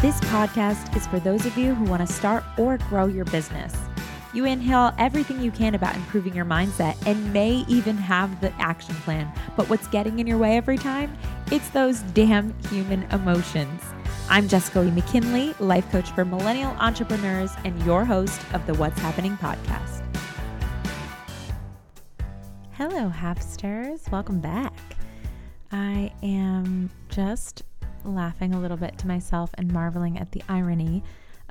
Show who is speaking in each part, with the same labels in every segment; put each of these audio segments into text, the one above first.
Speaker 1: This podcast is for those of you who want to start or grow your business. You inhale everything you can about improving your mindset and may even have the action plan. But what's getting in your way every time? It's those damn human emotions. I'm Jessica Lee McKinley, life coach for millennial entrepreneurs and your host of the What's Happyning podcast. Hello, Hapsters. Welcome back. I am just laughing a little bit to myself and marveling at the irony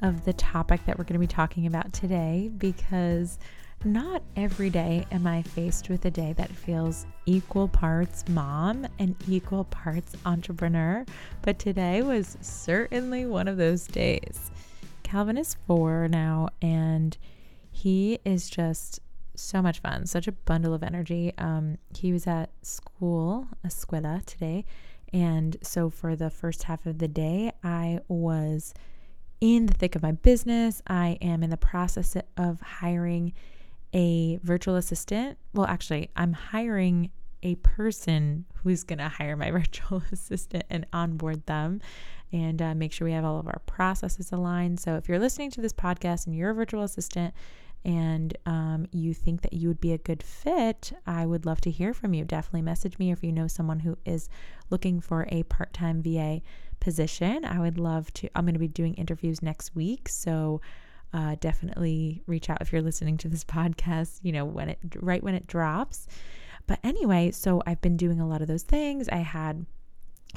Speaker 1: of the topic that we're going to be talking about today because not every day am I faced with a day that feels equal parts mom and equal parts entrepreneur, but today was certainly one of those days. Calvin is four now and he is just so much fun, such a bundle of energy. Um, he was at school, escuela today, and so for the first half of the day, I was in the thick of my business. I am in the process of hiring a virtual assistant. Well, actually, I'm hiring a person who's going to hire my virtual assistant and onboard them and uh, make sure we have all of our processes aligned. So, if you're listening to this podcast and you're a virtual assistant and um, you think that you would be a good fit, I would love to hear from you. Definitely message me if you know someone who is looking for a part time VA position. I would love to. I'm going to be doing interviews next week. So, uh, definitely reach out if you're listening to this podcast, you know, when it right when it drops. But anyway, so I've been doing a lot of those things. I had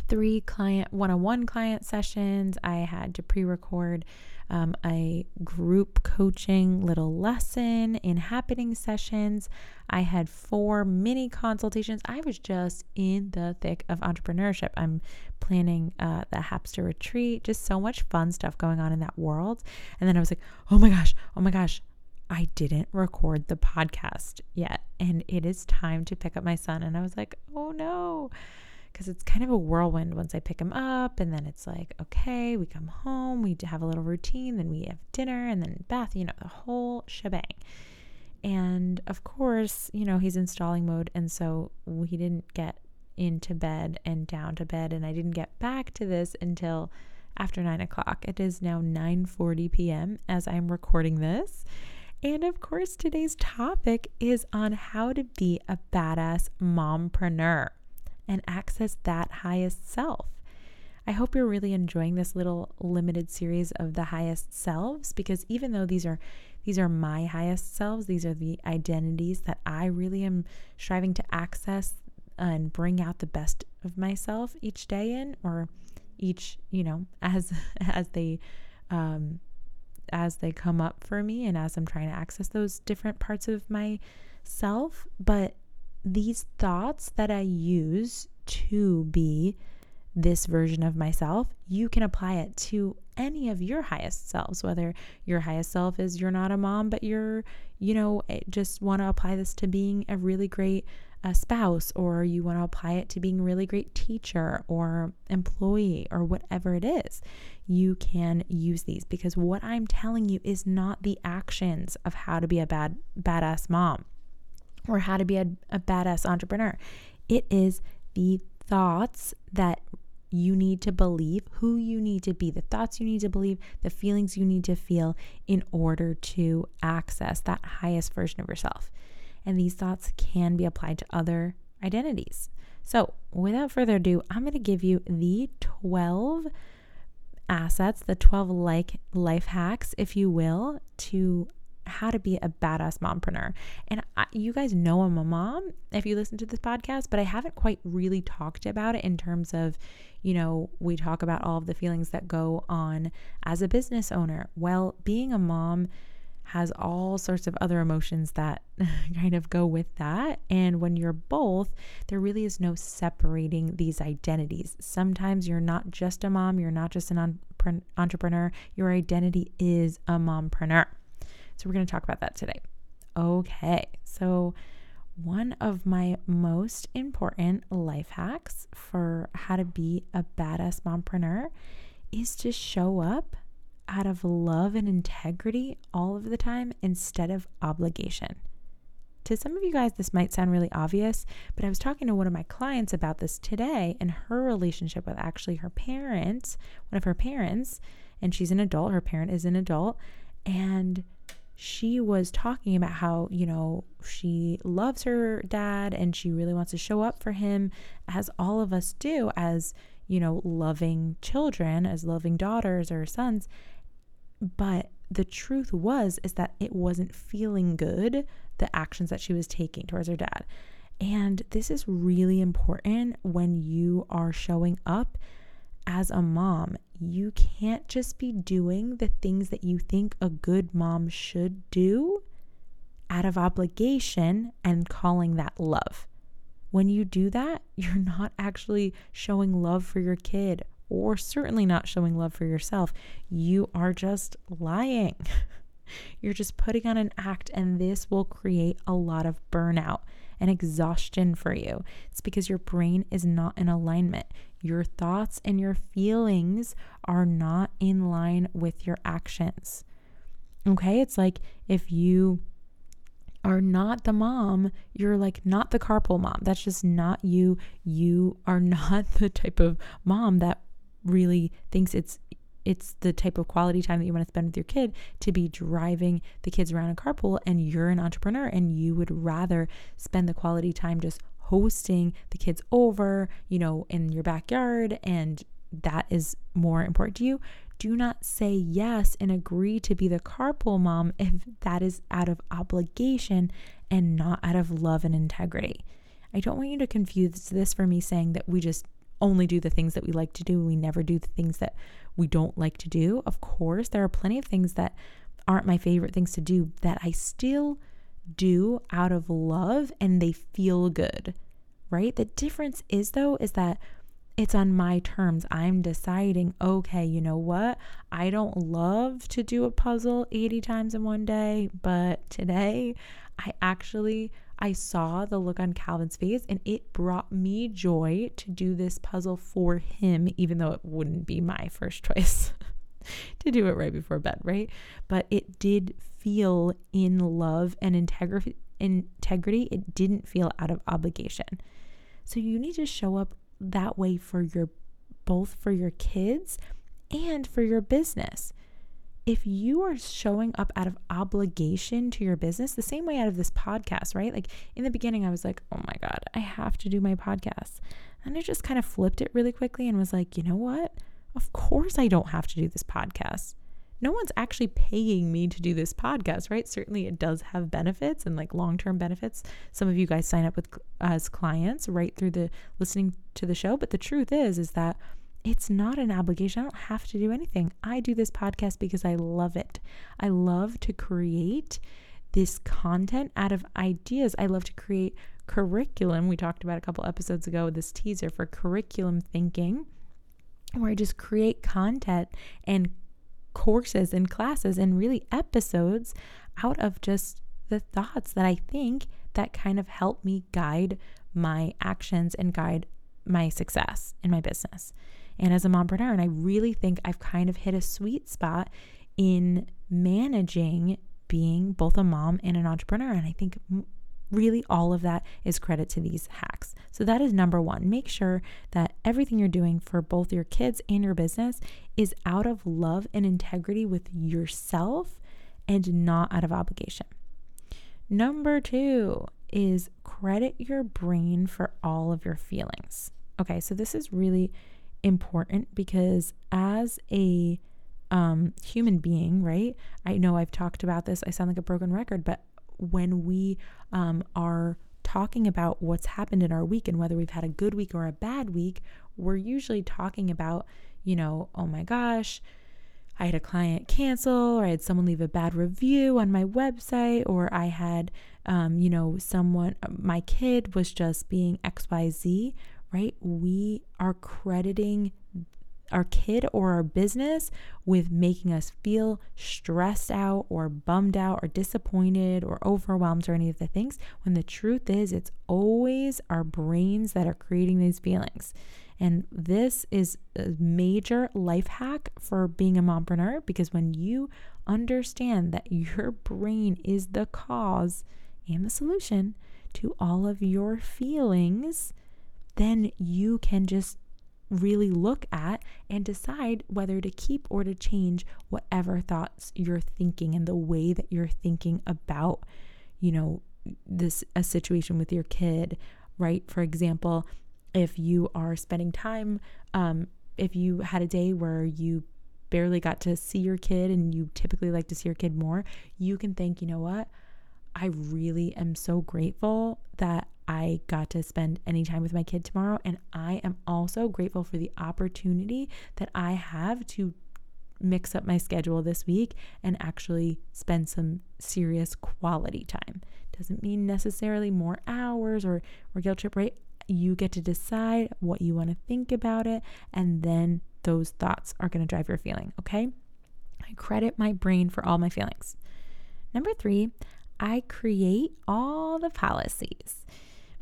Speaker 1: three client one-on-one client sessions. I had to pre-record um, a group coaching little lesson in Happyning sessions. I had four mini consultations. I was just in the thick of entrepreneurship. I'm planning uh, the Hapster retreat, just so much fun stuff going on in that world. And then I was like, oh my gosh, oh my gosh, I didn't record the podcast yet. And it is time to pick up my son. And I was like, oh no because it's kind of a whirlwind once I pick him up. And then it's like, okay, we come home, we have a little routine, then we have dinner, and then bath, you know, the whole shebang. And of course, you know, he's in stalling mode. And so he didn't get into bed and down to bed. And I didn't get back to this until after nine o'clock. It is now 9 40 p.m. as I'm recording this. And of course, today's topic is on how to be a badass mompreneur and access that highest self. I hope you're really enjoying this little limited series of the highest selves because even though these are these are my highest selves, these are the identities that I really am striving to access and bring out the best of myself each day in or each, you know, as as they um as they come up for me and as I'm trying to access those different parts of myself, but these thoughts that I use to be this version of myself, you can apply it to any of your highest selves, whether your highest self is you're not a mom, but you're, you know, eh, just want to apply this to being a really great uh, spouse, or you want to apply it to being a really great teacher or employee or whatever it is. You can use these because what I'm telling you is not the actions of how to be a bad, badass mom or how to be a, a badass entrepreneur. It is the thoughts that you need to believe, who you need to be, the thoughts you need to believe, the feelings you need to feel in order to access that highest version of yourself. And these thoughts can be applied to other identities. So, without further ado, I'm going to give you the 12 assets, the 12 like life hacks, if you will, to how to be a badass mompreneur. And I, you guys know I'm a mom if you listen to this podcast, but I haven't quite really talked about it in terms of, you know, we talk about all of the feelings that go on as a business owner. Well, being a mom has all sorts of other emotions that kind of go with that. And when you're both, there really is no separating these identities. Sometimes you're not just a mom, you're not just an entrepreneur, your identity is a mompreneur. So we're going to talk about that today. Okay, so one of my most important life hacks for how to be a badass mompreneur is to show up out of love and integrity all of the time instead of obligation. to some of you guys, this might sound really obvious, but I was talking to one of my clients about this today and her relationship with actually her parents, one of her parents, and she's an adult, her parent is an adult, and she was talking about how, you know, she loves her dad and she really wants to show up for him, as all of us do, as, you know, loving children, as loving daughters or sons. But the truth was is that it wasn't feeling good the actions that she was taking towards her dad. And this is really important when you are showing up as a mom. You can't just be doing the things that you think a good mom should do out of obligation and calling that love. When you do that, you're not actually showing love for your kid or certainly not showing love for yourself. You are just lying. You're just putting on an act, and this will create a lot of burnout and exhaustion for you. It's because your brain is not in alignment. Your thoughts and your feelings are not in line with your actions. Okay, it's like if you are not the mom, you're like not the carpool mom. That's just not you. You are not the type of mom that really thinks it's it's the type of quality time that you want to spend with your kid to be driving the kids around in carpool and you're an entrepreneur and you would rather spend the quality time just hosting the kids over, you know, in your backyard and that is more important to you. Do not say yes and agree to be the carpool mom if that is out of obligation and not out of love and integrity. I don't want you to confuse this for me saying that we just only do the things that we like to do. We never do the things that we don't like to do. Of course, there are plenty of things that aren't my favorite things to do that I still do out of love and they feel good, right? The difference is, though, is that it's on my terms. I'm deciding, okay, you know what? I don't love to do a puzzle 80 times in one day, but today I actually I saw the look on Calvin's face and it brought me joy to do this puzzle for him, even though it wouldn't be my first choice to do it right before bed, right? But it did feel in love and integrity. Integrity, it didn't feel out of obligation. So you need to show up that way for your both for your kids and for your business if you are showing up out of obligation to your business, the same way out of this podcast, right? Like in the beginning, I was like, oh my God, I have to do my podcast. And I just kind of flipped it really quickly and was like, you know what? Of course, I don't have to do this podcast. No one's actually paying me to do this podcast, right? Certainly, it does have benefits and like long term benefits. Some of you guys sign up with uh, as clients right through the listening to the show. But the truth is, is that it's not an obligation. I don't have to do anything. I do this podcast because I love it. I love to create this content out of ideas. I love to create curriculum. We talked about a couple episodes ago this teaser for curriculum thinking, where I just create content and courses and classes and really episodes out of just the thoughts that I think that kind of help me guide my actions and guide my success in my business and as a mompreneur. And I really think I've kind of hit a sweet spot in managing being both a mom and an entrepreneur. And I think really all of that is credit to these hacks. So that is number one. Make sure that everything you're doing for both your kids and your business is out of love and integrity with yourself and not out of obligation. Number two is credit your brain for all of your feelings. Okay, so this is really important because as a um, human being, right? I know I've talked about this. I sound like a broken record, but when we um, are talking about what's happened in our week and whether we've had a good week or a bad week, we're usually talking about, you know, oh my gosh, I had a client cancel, or I had someone leave a bad review on my website, or I had, um, you know, someone, my kid was just being XYZ, right? We are crediting our kid or our business with making us feel stressed out or bummed out or disappointed or overwhelmed or any of the things when the truth is it's always our brains that are creating these feelings. And this is a major life hack for being a mompreneur because when you understand that your brain is the cause and the solution to all of your feelings, then you can just really look at and decide whether to keep or to change whatever thoughts you're thinking and the way that you're thinking about, you know, this a situation with your kid, right? For example, if you are spending time, um, if you had a day where you barely got to see your kid and you typically like to see your kid more, you can think, you know what? I really am so grateful that I got to spend any time with my kid tomorrow. And I am also grateful for the opportunity that I have to mix up my schedule this week and actually spend some serious quality time. Doesn't mean necessarily more hours or, or guilt trip, right? You get to decide what you want to think about it, and then those thoughts are going to drive your feeling, okay? I credit my brain for all my feelings. Number three, I create all the policies.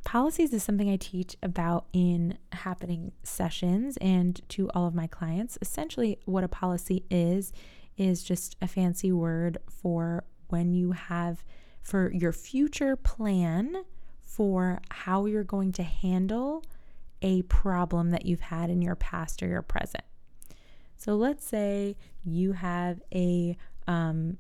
Speaker 1: Policies is something I teach about in Happyning sessions and to all of my clients. Essentially, what a policy is, is just a fancy word for when you have for your future plan for how you're going to handle a problem that you've had in your past or your present. So let's say you have a um,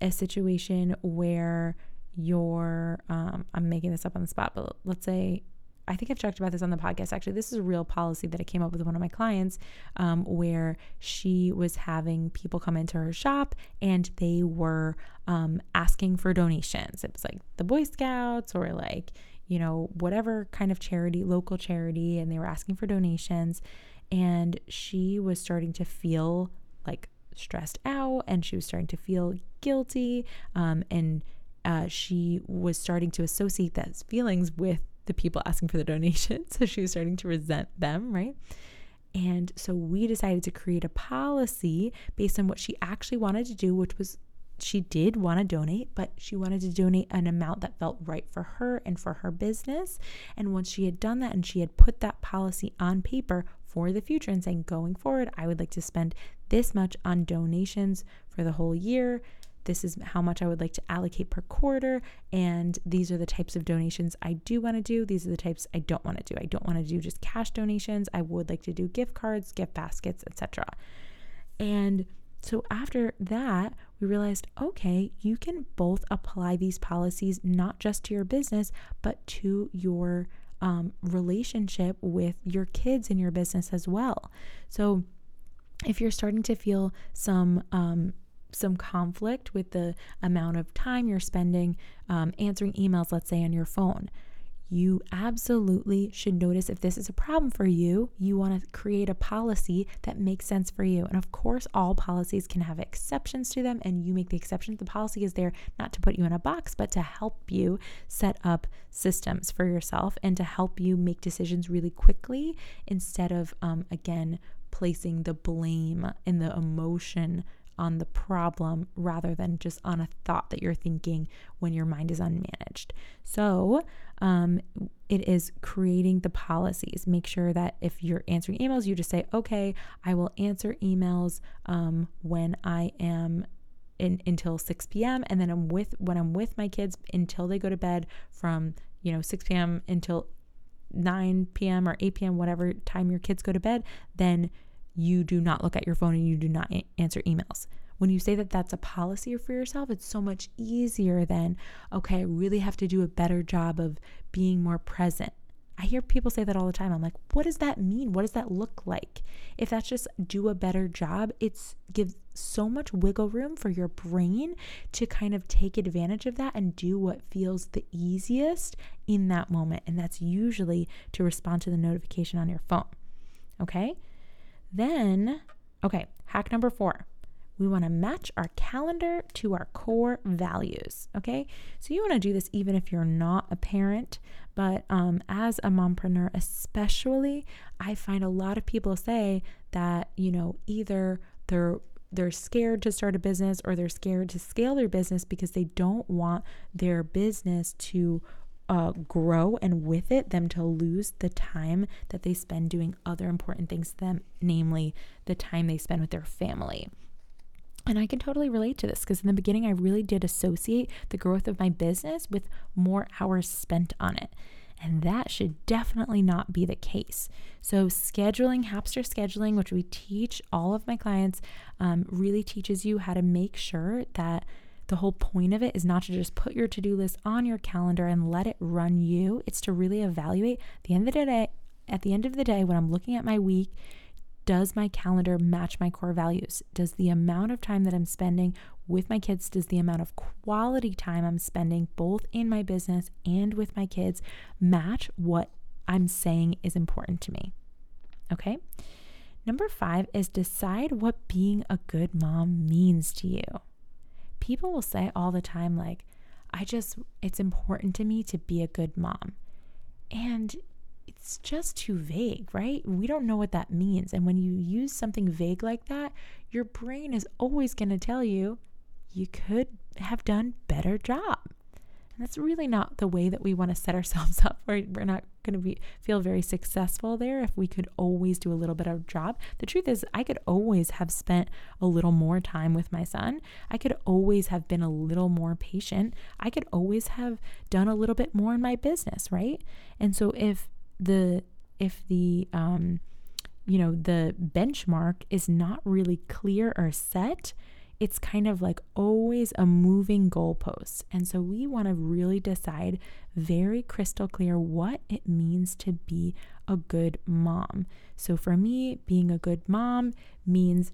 Speaker 1: a situation where your um, I'm making this up on the spot, but let's say I think I've talked about this on the podcast. Actually, this is a real policy that I came up with one of my clients, um, where she was having people come into her shop and they were um, asking for donations. It was like the Boy Scouts or like you know whatever kind of charity, local charity, and they were asking for donations. And she was starting to feel like stressed out, and she was starting to feel guilty, um, and uh, she was starting to associate those feelings with the people asking for the donation. So she was starting to resent them, right? And so we decided to create a policy based on what she actually wanted to do, which was she did want to donate, but she wanted to donate an amount that felt right for her and for her business. And once she had done that and she had put that policy on paper for the future and saying, going forward, I would like to spend this much on donations for the whole year this is how much I would like to allocate per quarter, and these are the types of donations I do want to do. These are the types I don't want to do. I don't want to do just cash donations. I would like to do gift cards, gift baskets, etc. And so after that, we realized okay, you can both apply these policies not just to your business, but to your um, relationship with your kids in your business as well. So if you're starting to feel some um, some conflict with the amount of time you're spending um, answering emails, let's say on your phone, you absolutely should notice if this is a problem for you. You want to create a policy that makes sense for you. And of course, all policies can have exceptions to them, and you make the exceptions. The policy is there not to put you in a box, but to help you set up systems for yourself and to help you make decisions really quickly instead of, um, again, placing the blame and the emotion on the problem rather than just on a thought that you're thinking when your mind is unmanaged. So, um, it is creating the policies. Make sure that if you're answering emails, you just say, okay, I will answer emails um, when I am in until 6 p.m. and then I'm with when I'm with my kids until they go to bed from you know 6 p.m. until 9 p.m. or 8 p.m. whatever time your kids go to bed, then you do not look at your phone and you do not answer emails. When you say that that's a policy for yourself, it's so much easier than, okay, I really have to do a better job of being more present. I hear people say that all the time. I'm like, what does that mean? What does that look like? If that's just do a better job, it's gives so much wiggle room for your brain to kind of take advantage of that and do what feels the easiest in that moment. And that's usually to respond to the notification on your phone. Okay? Then, okay, hack number four. We want to match our calendar to our core values. Okay, so you want to do this even if you're not a parent, but um, as a mompreneur, especially, I find a lot of people say that you know either they're they're scared to start a business or they're scared to scale their business because they don't want their business to uh, grow and with it, them to lose the time that they spend doing other important things to them, namely the time they spend with their family. And I can totally relate to this because in the beginning, I really did associate the growth of my business with more hours spent on it. And that should definitely not be the case. So, scheduling, Hapster scheduling, which we teach all of my clients, um, really teaches you how to make sure that the whole point of it is not to just put your to do list on your calendar and let it run you. It's to really evaluate the end of the day. At the end of the day, when I'm looking at my week, does my calendar match my core values? Does the amount of time that I'm spending with my kids, does the amount of quality time I'm spending both in my business and with my kids match what I'm saying is important to me? Okay. Number five is decide what being a good mom means to you. People will say all the time, like, I just, it's important to me to be a good mom. And it's just too vague, right? We don't know what that means. And when you use something vague like that, your brain is always going to tell you you could have done better job. And that's really not the way that we want to set ourselves up. We're, we're not going to be feel very successful there if we could always do a little bit of job. The truth is, I could always have spent a little more time with my son. I could always have been a little more patient. I could always have done a little bit more in my business, right? And so if the if the um you know the benchmark is not really clear or set it's kind of like always a moving goalpost. And so we want to really decide very crystal clear what it means to be a good mom. So for me, being a good mom means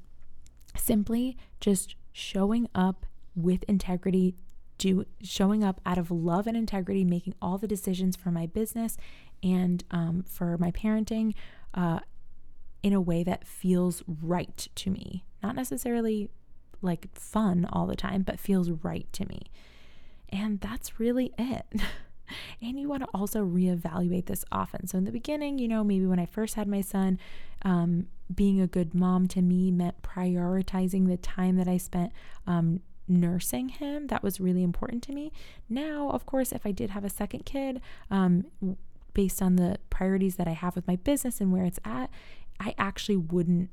Speaker 1: simply just showing up with integrity do showing up out of love and integrity making all the decisions for my business and um, for my parenting uh, in a way that feels right to me not necessarily like fun all the time, but feels right to me. And that's really it. and you want to also reevaluate this often. So, in the beginning, you know, maybe when I first had my son, um, being a good mom to me meant prioritizing the time that I spent um, nursing him. That was really important to me. Now, of course, if I did have a second kid, um, based on the priorities that I have with my business and where it's at, I actually wouldn't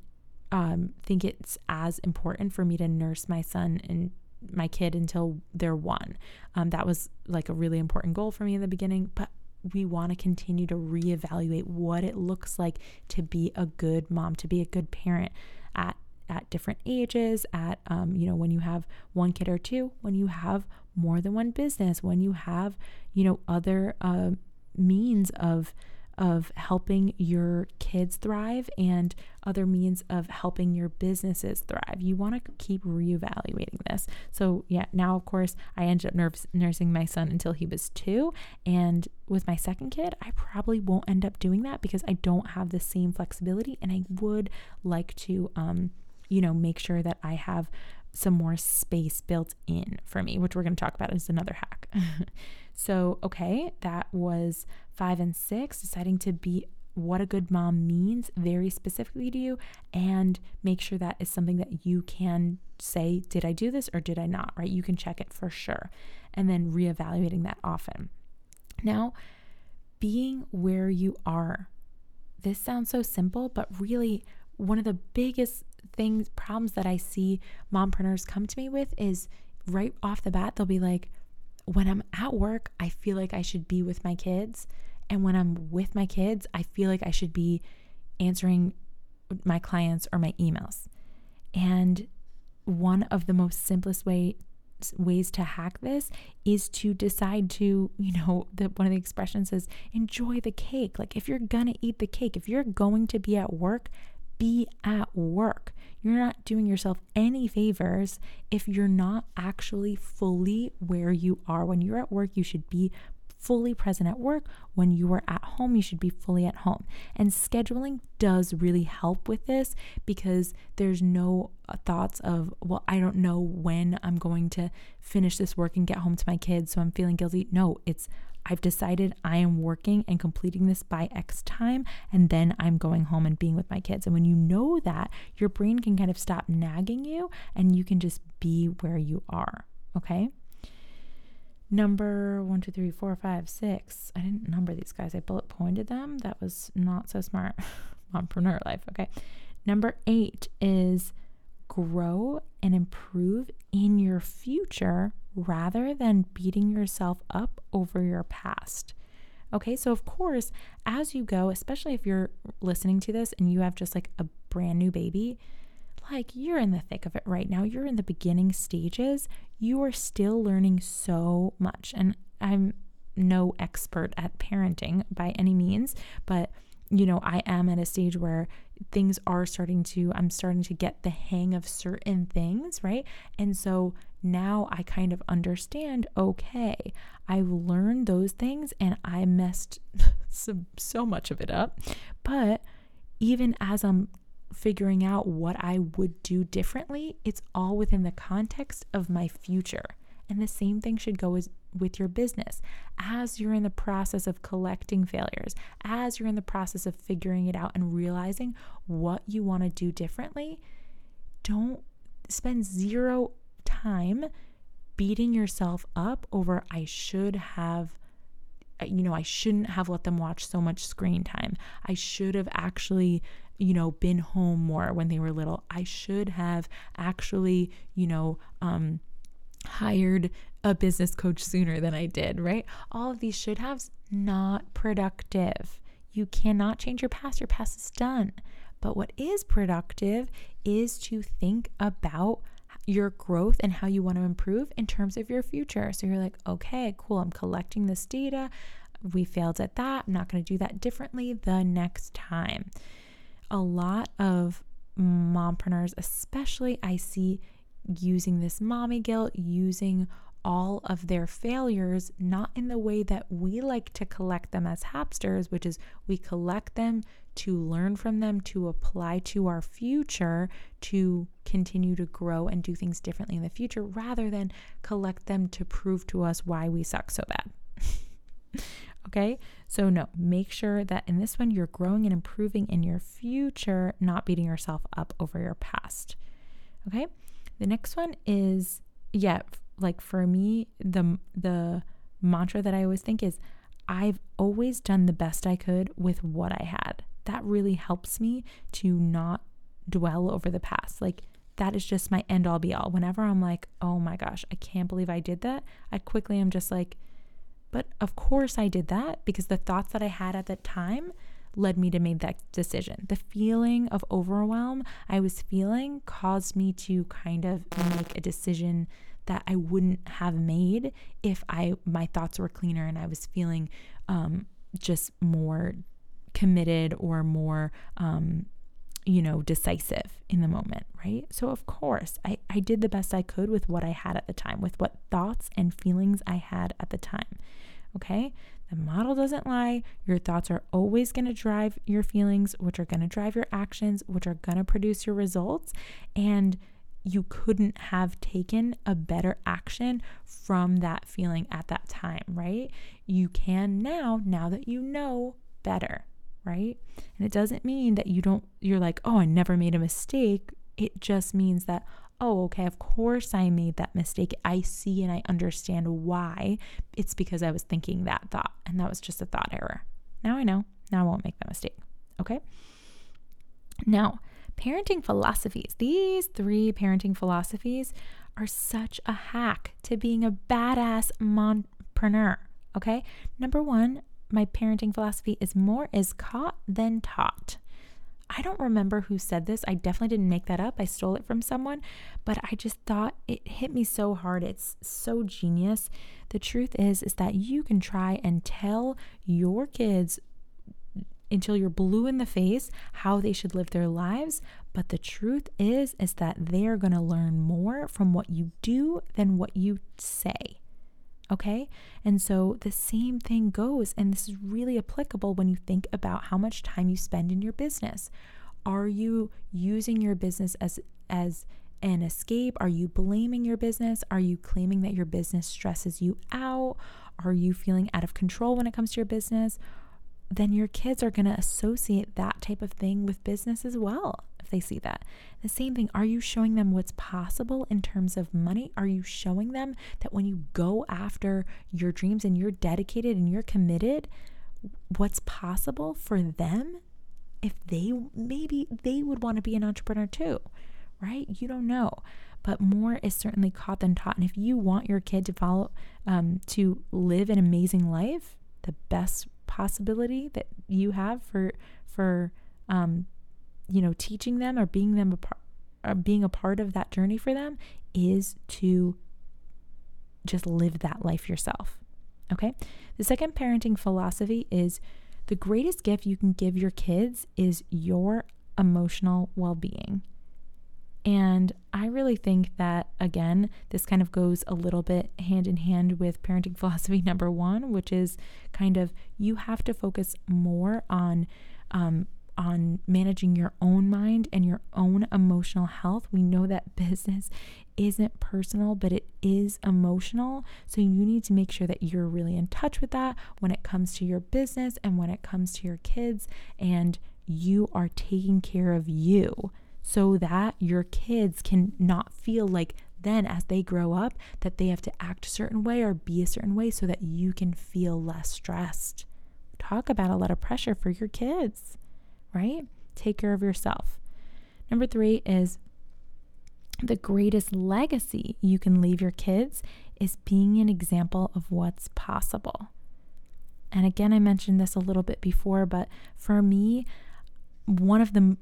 Speaker 1: um, think it's as important for me to nurse my son and my kid until they're one. Um, that was like a really important goal for me in the beginning, but we want to continue to reevaluate what it looks like to be a good mom, to be a good parent at at different ages, at um, you know when you have one kid or two, when you have more than one business, when you have you know other uh, means of of helping your kids thrive and other means of helping your businesses thrive. You want to keep reevaluating this. So, yeah, now of course, I ended up nursing my son until he was two. And with my second kid, I probably won't end up doing that because I don't have the same flexibility. And I would like to, um, you know, make sure that I have some more space built in for me, which we're going to talk about as another hack. so, okay, that was five and six, deciding to be what a good mom means very specifically to you and make sure that is something that you can say, did I do this or did I not, right? You can check it for sure. And then reevaluating that often. Now, being where you are. This sounds so simple, but really one of the biggest things, problems that I see mompreneurs come to me with is right off the bat, they'll be like, when I'm at work, I feel like I should be with my kids. And when I'm with my kids, I feel like I should be answering my clients or my emails. And one of the most simplest way ways to hack this is to decide to, you know, that one of the expressions is enjoy the cake. Like if you're gonna eat the cake, if you're going to be at work, be at work. You're not doing yourself any favors if you're not actually fully where you are. When you're at work, you should be fully present at work. When you are at home, you should be fully at home. And scheduling does really help with this because there's no uh, thoughts of, well, I don't know when I'm going to finish this work and get home to my kids, so I'm feeling guilty. No, it's I've decided I am working and completing this by X time, and then I'm going home and being with my kids. And when you know that, your brain can kind of stop nagging you and you can just be where you are. Okay. Number one, two, three, four, five, six. I didn't number these guys. I bullet pointed them. That was not so smart. Mompreneur life. Okay. Number eight is grow and improve in your future rather than beating yourself up over your past. Okay, so of course, as you go, especially if you're listening to this and you have just like a brand new baby, like you're in the thick of it right now. You're in the beginning stages. You are still learning so much. And I'm no expert at parenting by any means, but you know, I am at a stage where things are starting to, I'm starting to get the hang of certain things, right? And so now I kind of understand okay, I've learned those things and I messed so, so much of it up. But even as I'm figuring out what I would do differently, it's all within the context of my future. And the same thing should go as, with your business. As you're in the process of collecting failures, as you're in the process of figuring it out and realizing what you want to do differently, don't spend zero time beating yourself up over I should have you know, I shouldn't have let them watch so much screen time. I should have actually you know, been home more when they were little. I should have actually, you know, um, hired a business coach sooner than I did, right? All of these should haves not productive. You cannot change your past. Your past is done. But what is productive is to think about your growth and how you want to improve in terms of your future. So you're like, okay, cool, I'm collecting this data. We failed at that. I'm not going to do that differently the next time a lot of mompreneurs, especially I see using this mommy guilt, using all of their failures, not in the way that we like to collect them as hapsters, which is we collect them to learn from them, to apply to our future, to continue to grow and do things differently in the future, rather than collect them to prove to us why we suck so bad. Okay. So, no, make sure that in this one you're growing and improving in your future, not beating yourself up over your past. Okay. The next one is, yeah, like for me, the, the mantra that I always think is, I've always done the best I could with what I had. That really helps me to not dwell over the past. Like, that is just my end all be all. Whenever I'm like, oh my gosh, I can't believe I did that, I quickly am just like, but of course I did that because the thoughts that I had at that time led me to make that decision. The feeling of overwhelm I was feeling caused me to kind of make a decision that I wouldn't have made if I my thoughts were cleaner and I was feeling um, just more committed or more um, you know decisive in the moment right so of course I, I did the best i could with what i had at the time with what thoughts and feelings i had at the time Okay. The model doesn't lie. Your thoughts are always going to drive your feelings, which are going to drive your actions, which are going to produce your results. And you couldn't have taken a better action from that feeling at that time, right? You can now, now that you know better, right? And it doesn't mean that you don't, you're like, oh, I never made a mistake. It just means that, oh, okay, of course I made that mistake. I see and I understand why. It's because I was thinking that thought, and that was just a thought error. Now I know. Now I won't make that mistake. Okay. Now, parenting philosophies. These three parenting philosophies are such a hack to being a badass mompreneur. Okay. Number one, my parenting philosophy is more is caught than taught. I don't remember who said this. I definitely didn't make that up. I stole it from someone, but I just thought it hit me so hard. It's so genius. The truth is is that you can try and tell your kids until you're blue in the face how they should live their lives, but the truth is is that they're going to learn more from what you do than what you say. Okay. And so the same thing goes. And this is really applicable when you think about how much time you spend in your business. Are you using your business as, as, an escape? Are you blaming your business? Are you claiming that your business stresses you out? Are you feeling out of control when it comes to your business? Then your kids are going to associate that type of thing with business as well if they see that. The same thing, are you showing them what's possible in terms of money? Are you showing them that when you go after your dreams and you're dedicated and you're committed, what's possible for them? If they maybe they would want to be an entrepreneur too, right? You don't know. But more is certainly caught than taught. And if you want your kid to follow, um, to live an amazing life, the best possibility that you have for for um, you know teaching them or being them a part, or being a part of that journey for them is to just live that life yourself. Okay. The second parenting philosophy is the greatest gift you can give your kids is your emotional well being. And I really think that, again, this kind of goes a little bit hand in hand with parenting philosophy number one, which is kind of you have to focus more on um, on managing your own mind and your own emotional health. We know that business isn't personal, but it is emotional. So you need to make sure that you're really in touch with that when it comes to your business and when it comes to your kids, and you are taking care of you so that your kids can not feel like then as they grow up that they have to act a certain way or be a certain way so that you can feel less stressed. Talk about a lot of pressure for your kids right? Take care of yourself. Number three is the greatest legacy you can leave your kids is being an example of what's possible. And again, I mentioned this a little bit before, but for me, one of the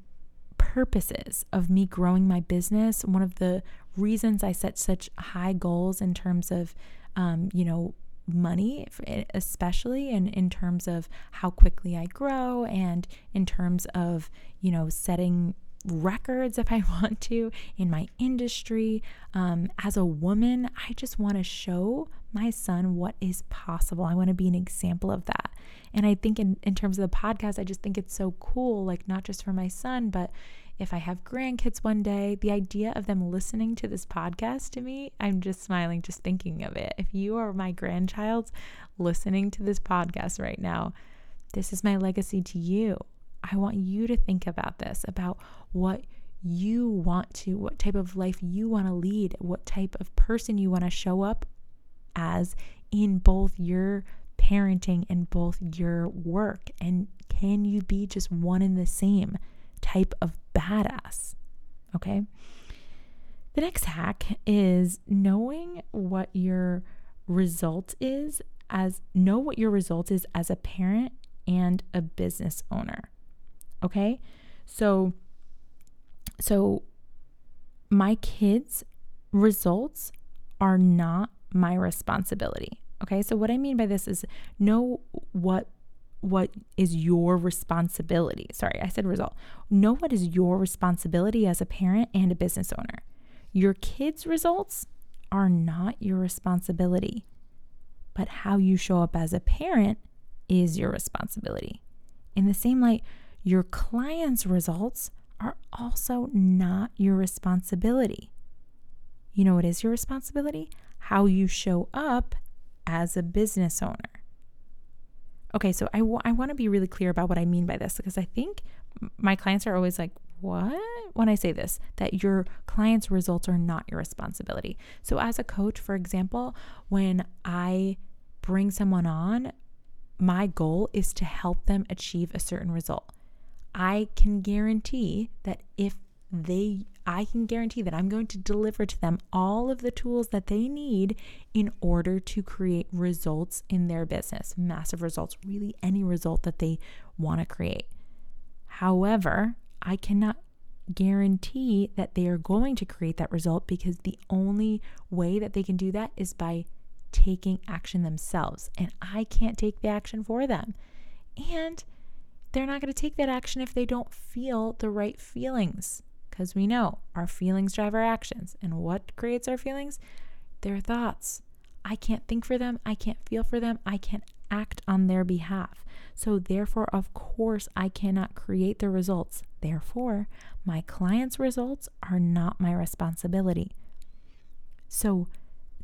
Speaker 1: purposes of me growing my business, one of the reasons I set such high goals in terms of, um, you know, money, especially in, in terms of how quickly I grow and in terms of, you know, setting records if I want to in my industry. Um, as a woman, I just want to show my son what is possible. I want to be an example of that. And I think in, in terms of the podcast, I just think it's so cool, like not just for my son, but if I have grandkids one day, the idea of them listening to this podcast to me, I'm just smiling just thinking of it. If you are my grandchild listening to this podcast right now, this is my legacy to you. I want you to think about this, about what you want to, what type of life you want to lead, what type of person you want to show up as in both your parenting and both your work. And can you be just one and the same? type of badass. Okay. The next hack is knowing what your result is as know what your result is as a parent and a business owner. Okay? So so my kids results are not my responsibility. Okay? So what I mean by this is know what what is your responsibility. Sorry, I said result. Know what is your responsibility as a parent and a business owner. Your kids' results are not your responsibility, but how you show up as a parent is your responsibility. In the same light, your clients' results are also not your responsibility. You know what is your responsibility? How you show up as a business owner. Okay, so I, w- I want to be really clear about what I mean by this because I think my clients are always like, what? When I say this, that your client's results are not your responsibility. So, as a coach, for example, when I bring someone on, my goal is to help them achieve a certain result. I can guarantee that if they I can guarantee that I'm going to deliver to them all of the tools that they need in order to create results in their business, massive results, really any result that they want to create. However, I cannot guarantee that they are going to create that result because the only way that they can do that is by taking action themselves. And I can't take the action for them. And they're not going to take that action if they don't feel the right feelings because we know our feelings drive our actions. And what creates our feelings? Their thoughts. I can't think for them. I can't feel for them. I can't act on their behalf. So, therefore, of course, I cannot create the results. Therefore, my client's results are not my responsibility. So,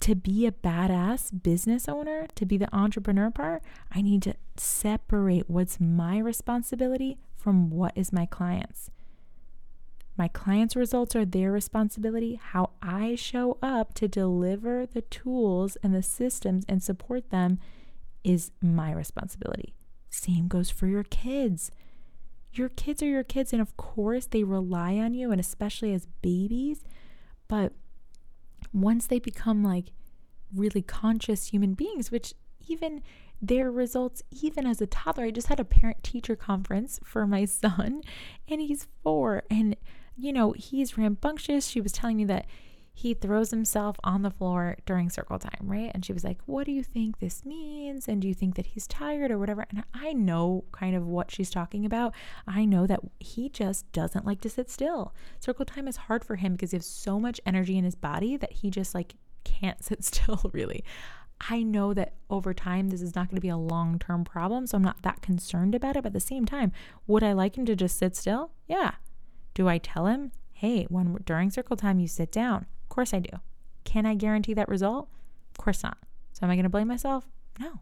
Speaker 1: to be a badass business owner, to be the entrepreneur part, I need to separate what's my responsibility from what is my client's. My clients' results are their responsibility. How I show up to deliver the tools and the systems and support them is my responsibility. Same goes for your kids. Your kids are your kids, and of course, they rely on you, and especially as babies. But once they become like really conscious human beings, which even their results, even as a toddler, I just had a parent teacher conference for my son, and he's four, and you know, he's rambunctious. She was telling me that he throws himself on the floor during circle time, right? And she was like, What do you think this means? And do you think that he's tired or whatever? And I know kind of what she's talking about. I know that he just doesn't like to sit still. Circle time is hard for him because he has so much energy in his body that he just like can't sit still, really. I know that over time, this is not going to be a long term problem. So I'm not that concerned about it. But at the same time, would I like him to just sit still? Yeah. Do I tell him, hey, when during circle time, you sit down? Course I do. Can I guarantee that result? Of course not. So am I going to blame myself? No.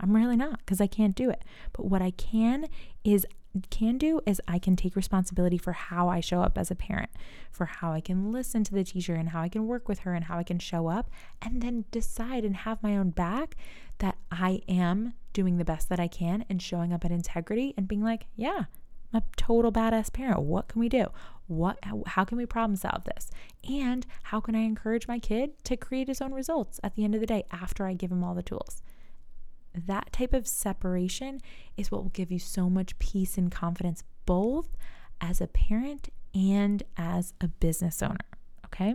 Speaker 1: I'm really not because I can't do it. But what I can is can do is I can take responsibility for how I show up as a parent, for how I can listen to the teacher and how I can work with her and how I can show up and then decide and have my own back that I am doing the best that I can and showing up at integrity and being like, yeah, A total badass parent. What can we do? What how can we problem solve this? And how can I encourage my kid to create his own results at the end of the day after I give him all the tools? That type of separation is what will give you so much peace and confidence both as a parent and as a business owner, okay?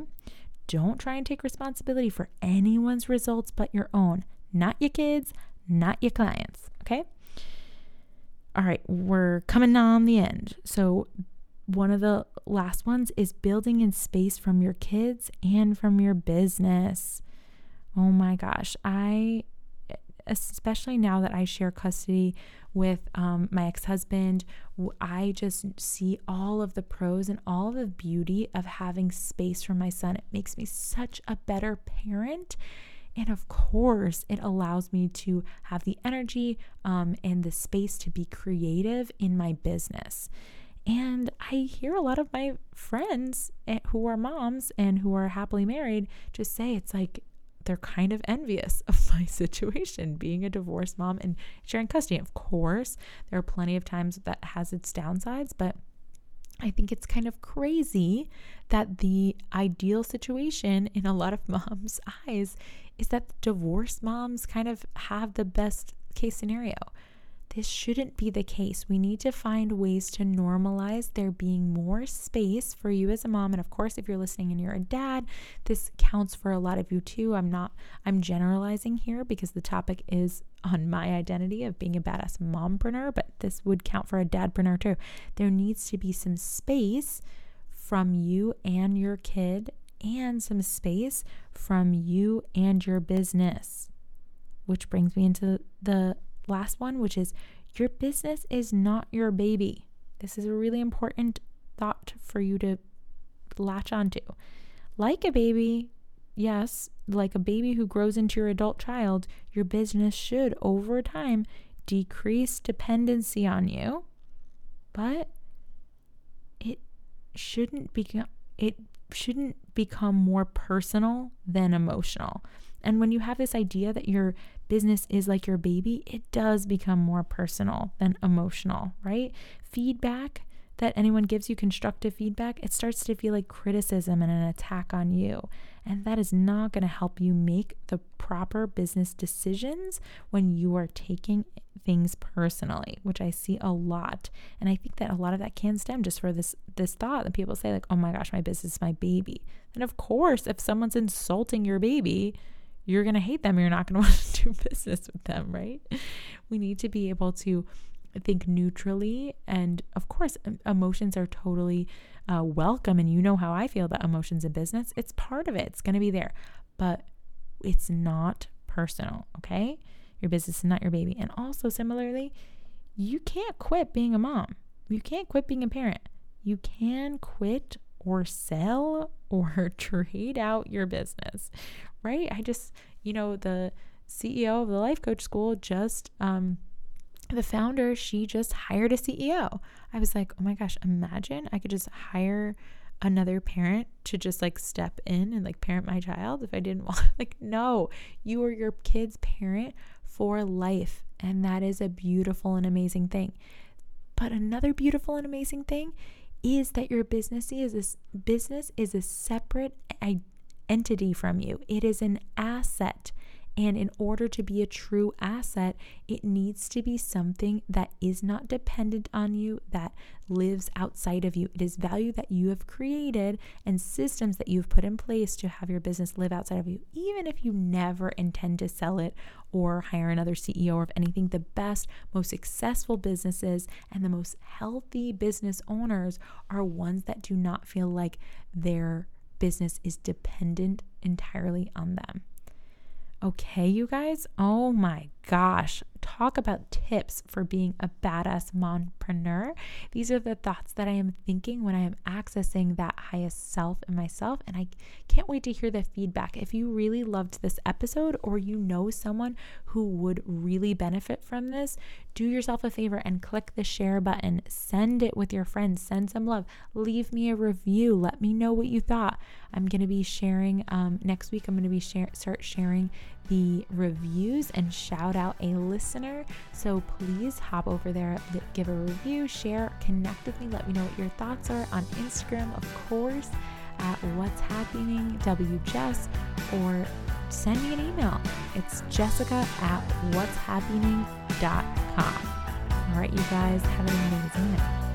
Speaker 1: Don't try and take responsibility for anyone's results but your own, not your kids, not your clients, okay? All right, we're coming on the end. So, one of the last ones is building in space from your kids and from your business. Oh my gosh, I especially now that I share custody with um, my ex husband, I just see all of the pros and all of the beauty of having space for my son. It makes me such a better parent. And of course, it allows me to have the energy um, and the space to be creative in my business. And I hear a lot of my friends eh, who are moms and who are happily married just say it's like they're kind of envious of my situation being a divorced mom and sharing custody. Of course, there are plenty of times that has its downsides, but I think it's kind of crazy that the ideal situation in a lot of moms' eyes is that divorced moms kind of have the best case scenario. This shouldn't be the case. We need to find ways to normalize there being more space for you as a mom. And of course, if you're listening and you're a dad, this counts for a lot of you too. I'm not, I'm generalizing here because the topic is on my identity of being a badass mompreneur, but this would count for a dadpreneur too. There needs to be some space from you and your kid and some space from you and your business. Which brings me into the last one, which is your business is not your baby. This is a really important thought for you to latch onto. Like a baby, yes, like a baby who grows into your adult child, your business should over time decrease dependency on you, but it shouldn't become it shouldn't become more personal than emotional. And when you have this idea that your business is like your baby, it does become more personal than emotional, right? Feedback that anyone gives you, constructive feedback, it starts to feel like criticism and an attack on you. And that is not going to help you make the proper business decisions when you are taking things personally, which I see a lot. And I think that a lot of that can stem just for this this thought that people say like, "Oh my gosh, my business is my baby." And of course, if someone's insulting your baby, you're going to hate them. You're not going to want to do business with them, right? We need to be able to think neutrally. And of course, emotions are totally uh, welcome. And you know how I feel about emotions in business. It's part of it, it's going to be there, but it's not personal, okay? Your business is not your baby. And also, similarly, you can't quit being a mom, you can't quit being a parent. You can quit or sell or trade out your business, right? I just, you know, the CEO of the life coach school just, um, the founder, she just hired a CEO. I was like, oh my gosh, imagine I could just hire another parent to just like step in and like parent my child if I didn't want. Like, no, you are your kid's parent for life. And that is a beautiful and amazing thing. But another beautiful and amazing thing is that your business is a, business is a separate entity from you. It is an asset. And in order to be a true asset, it needs to be something that is not dependent on you, that lives outside of you. It is value that you have created and systems that you've put in place to have your business live outside of you, even if you never intend to sell it or hire another CEO or of anything. The best, most successful businesses and the most healthy business owners are ones that do not feel like their business is dependent entirely on them. Okay, you guys? Oh my gosh. Talk about tips for being a badass mompreneur. These are the thoughts that I am thinking when I am accessing that highest self in myself. And I can't wait to hear the feedback. If you really loved this episode or you know someone who would really benefit from this, do yourself a favor and click the share button. Send it with your friends. Send some love. Leave me a review. Let me know what you thought. I'm going to be sharing um, next week. I'm going to be share, start sharing the reviews and shout out a listener. So please hop over there, give a review, share, connect with me, let me know what your thoughts are on Instagram, of course, at What's Happyning WJess, or send me an email. It's jessica at whatshappyning.com. All right, you guys, have an amazing night.